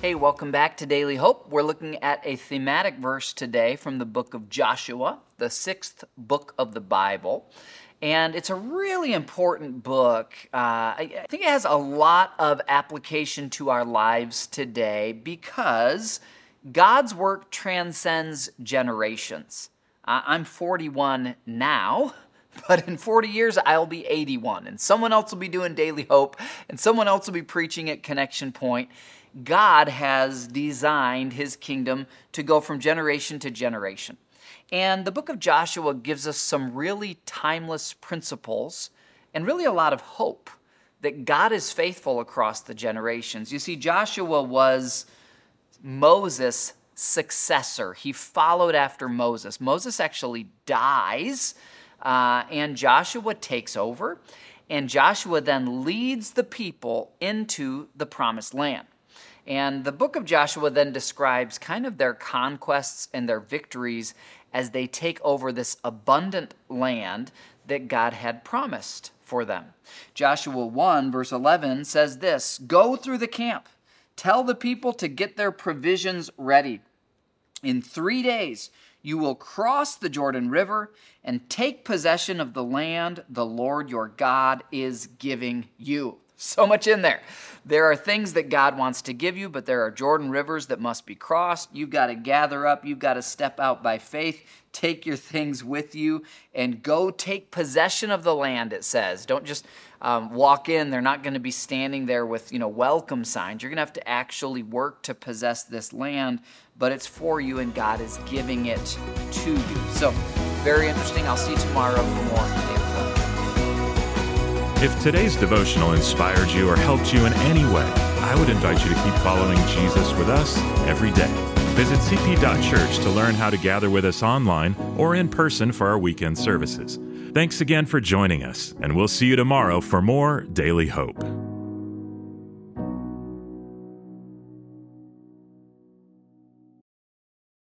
Hey, welcome back to Daily Hope. We're looking at a thematic verse today from the book of Joshua, the sixth book of the Bible. And it's a really important book. Uh, I think it has a lot of application to our lives today because God's work transcends generations. I'm 41 now, but in 40 years I'll be 81, and someone else will be doing Daily Hope, and someone else will be preaching at Connection Point. God has designed his kingdom to go from generation to generation. And the book of Joshua gives us some really timeless principles and really a lot of hope that God is faithful across the generations. You see, Joshua was Moses' successor. He followed after Moses. Moses actually dies, uh, and Joshua takes over. And Joshua then leads the people into the promised land. And the book of Joshua then describes kind of their conquests and their victories as they take over this abundant land that God had promised for them. Joshua 1, verse 11 says this Go through the camp, tell the people to get their provisions ready. In three days, you will cross the Jordan River and take possession of the land the Lord your God is giving you. So much in there. There are things that God wants to give you, but there are Jordan rivers that must be crossed. You've got to gather up, you've got to step out by faith, take your things with you, and go take possession of the land, it says. Don't just um, walk in. They're not going to be standing there with, you know, welcome signs. You're going to have to actually work to possess this land, but it's for you, and God is giving it to you. So, very interesting. I'll see you tomorrow for more. If today's devotional inspired you or helped you in any way, I would invite you to keep following Jesus with us every day. Visit cp.church to learn how to gather with us online or in person for our weekend services. Thanks again for joining us, and we'll see you tomorrow for more Daily Hope.